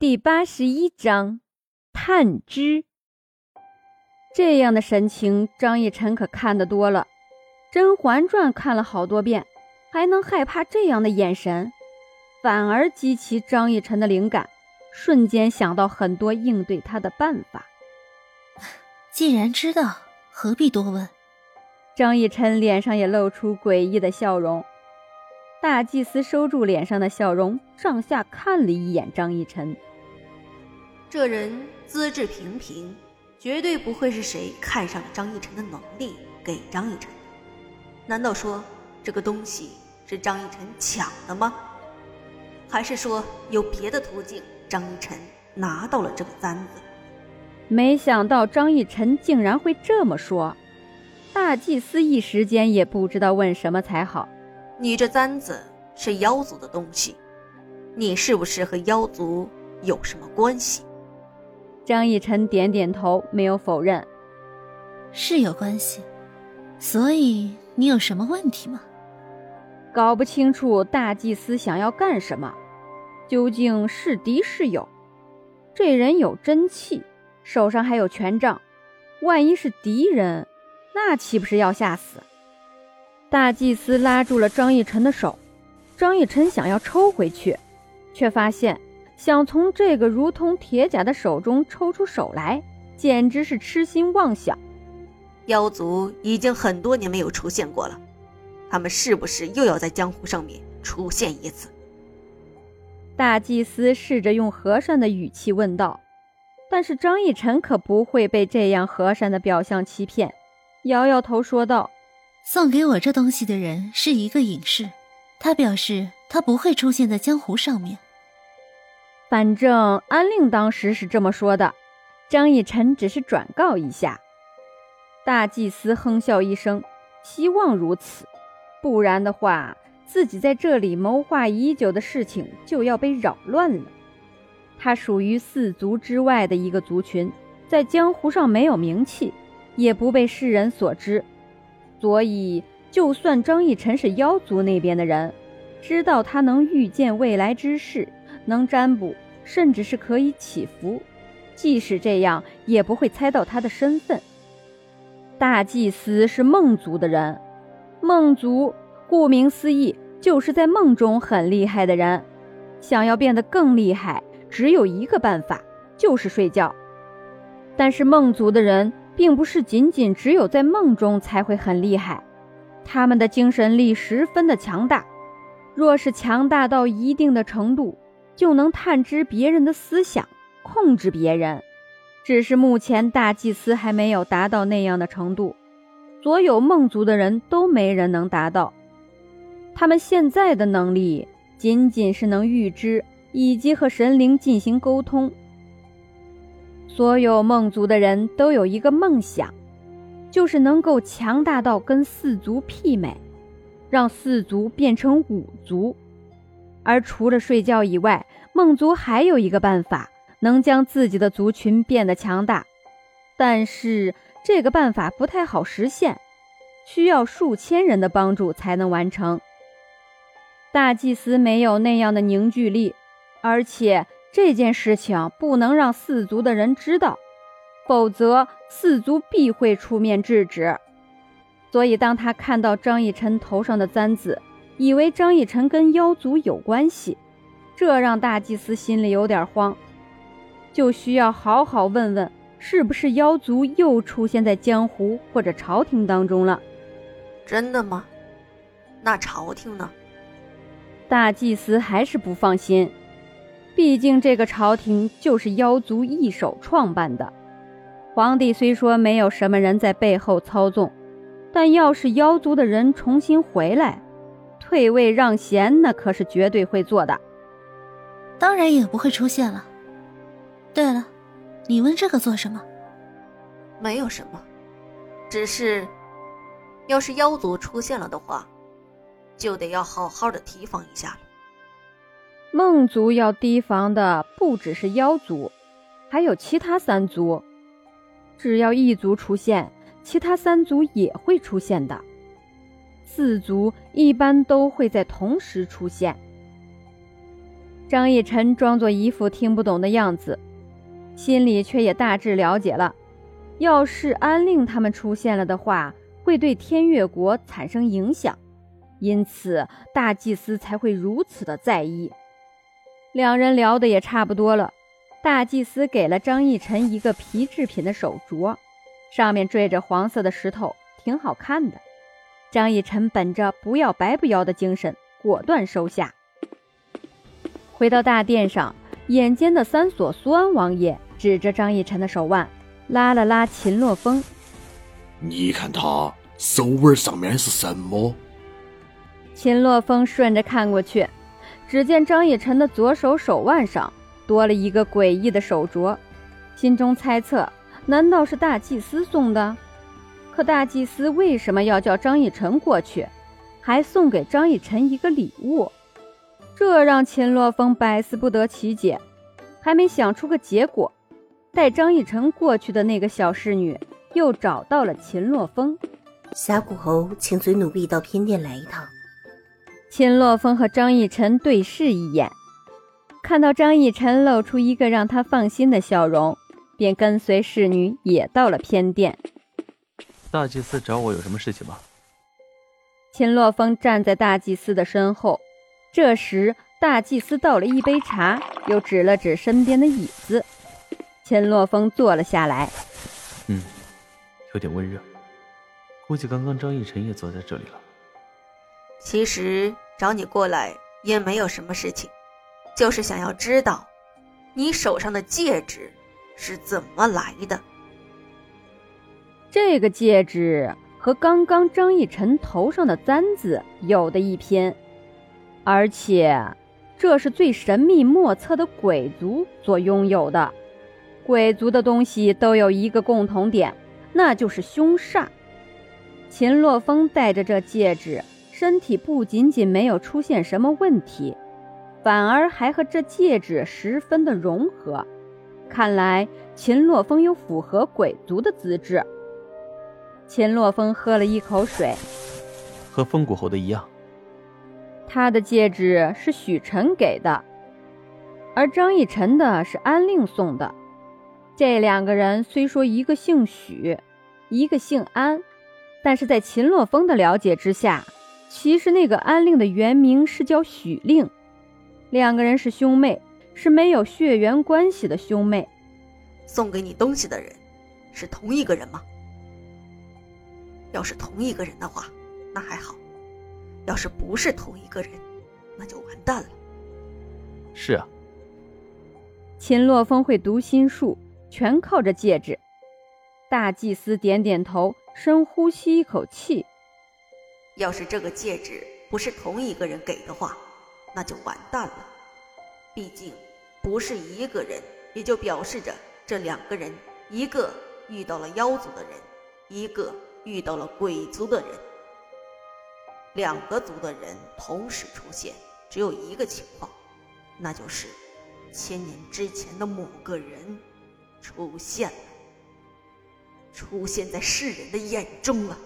第八十一章，探知。这样的神情，张逸晨可看得多了，《甄嬛传》看了好多遍，还能害怕这样的眼神，反而激起张逸晨的灵感，瞬间想到很多应对他的办法。既然知道，何必多问？张逸晨脸上也露出诡异的笑容。大祭司收住脸上的笑容，上下看了一眼张逸晨。这人资质平平，绝对不会是谁看上了张逸晨的能力给张逸晨。难道说这个东西是张逸晨抢的吗？还是说有别的途径，张逸晨拿到了这个簪子？没想到张逸晨竟然会这么说，大祭司一时间也不知道问什么才好。你这簪子是妖族的东西，你是不是和妖族有什么关系？张逸晨点点头，没有否认，是有关系。所以你有什么问题吗？搞不清楚大祭司想要干什么，究竟是敌是友？这人有真气，手上还有权杖，万一是敌人，那岂不是要吓死？大祭司拉住了张逸晨的手，张逸晨想要抽回去，却发现。想从这个如同铁甲的手中抽出手来，简直是痴心妄想。妖族已经很多年没有出现过了，他们是不是又要在江湖上面出现一次？大祭司试着用和善的语气问道，但是张逸晨可不会被这样和善的表象欺骗，摇摇头说道：“送给我这东西的人是一个隐士，他表示他不会出现在江湖上面。”反正安令当时是这么说的，张逸晨只是转告一下。大祭司哼笑一声，希望如此，不然的话，自己在这里谋划已久的事情就要被扰乱了。他属于四族之外的一个族群，在江湖上没有名气，也不被世人所知，所以就算张逸晨是妖族那边的人，知道他能预见未来之事。能占卜，甚至是可以祈福，即使这样，也不会猜到他的身份。大祭司是梦族的人，梦族顾名思义，就是在梦中很厉害的人。想要变得更厉害，只有一个办法，就是睡觉。但是梦族的人，并不是仅仅只有在梦中才会很厉害，他们的精神力十分的强大。若是强大到一定的程度，就能探知别人的思想，控制别人。只是目前大祭司还没有达到那样的程度，所有梦族的人都没人能达到。他们现在的能力仅仅是能预知以及和神灵进行沟通。所有梦族的人都有一个梦想，就是能够强大到跟四族媲美，让四族变成五族。而除了睡觉以外，梦族还有一个办法，能将自己的族群变得强大。但是这个办法不太好实现，需要数千人的帮助才能完成。大祭司没有那样的凝聚力，而且这件事情不能让四族的人知道，否则四族必会出面制止。所以，当他看到张逸晨头上的簪子，以为张逸晨跟妖族有关系，这让大祭司心里有点慌，就需要好好问问，是不是妖族又出现在江湖或者朝廷当中了？真的吗？那朝廷呢？大祭司还是不放心，毕竟这个朝廷就是妖族一手创办的。皇帝虽说没有什么人在背后操纵，但要是妖族的人重新回来，退位让贤，那可是绝对会做的。当然也不会出现了。对了，你问这个做什么？没有什么，只是，要是妖族出现了的话，就得要好好的提防一下了。梦族要提防的不只是妖族，还有其他三族。只要一族出现，其他三族也会出现的。四族一般都会在同时出现。张逸晨装作一副听不懂的样子，心里却也大致了解了。要是安令他们出现了的话，会对天越国产生影响，因此大祭司才会如此的在意。两人聊得也差不多了，大祭司给了张逸晨一个皮制品的手镯，上面缀着黄色的石头，挺好看的。张逸晨本着不要白不要的精神，果断收下。回到大殿上，眼尖的三所苏安王爷指着张逸晨的手腕，拉了拉秦洛风：“你看他手腕上面是什么？”秦洛风顺着看过去，只见张逸晨的左手手腕上多了一个诡异的手镯，心中猜测：难道是大祭司送的？可大祭司为什么要叫张逸晨过去，还送给张逸晨一个礼物？这让秦洛风百思不得其解，还没想出个结果，带张逸晨过去的那个小侍女又找到了秦洛风。峡谷侯请随奴婢到偏殿来一趟。秦洛风和张逸晨对视一眼，看到张逸晨露出一个让他放心的笑容，便跟随侍女也到了偏殿。大祭司找我有什么事情吗？秦洛风站在大祭司的身后。这时，大祭司倒了一杯茶，又指了指身边的椅子。钱洛风坐了下来。嗯，有点温热。估计刚刚张逸晨也坐在这里了。其实找你过来也没有什么事情，就是想要知道，你手上的戒指是怎么来的。这个戒指和刚刚张逸晨头上的簪子有的一拼。而且，这是最神秘莫测的鬼族所拥有的。鬼族的东西都有一个共同点，那就是凶煞。秦洛风戴着这戒指，身体不仅仅没有出现什么问题，反而还和这戒指十分的融合。看来秦洛风有符合鬼族的资质。秦洛风喝了一口水，和风骨侯的一样。他的戒指是许晨给的，而张逸晨的是安令送的。这两个人虽说一个姓许，一个姓安，但是在秦洛风的了解之下，其实那个安令的原名是叫许令。两个人是兄妹，是没有血缘关系的兄妹。送给你东西的人是同一个人吗？要是同一个人的话，那还好。要是不是同一个人，那就完蛋了。是啊，秦洛峰会读心术，全靠着戒指。大祭司点点头，深呼吸一口气。要是这个戒指不是同一个人给的话，那就完蛋了。毕竟不是一个人，也就表示着这两个人，一个遇到了妖族的人，一个遇到了鬼族的人。两个族的人同时出现，只有一个情况，那就是千年之前的某个人出现了，出现在世人的眼中了。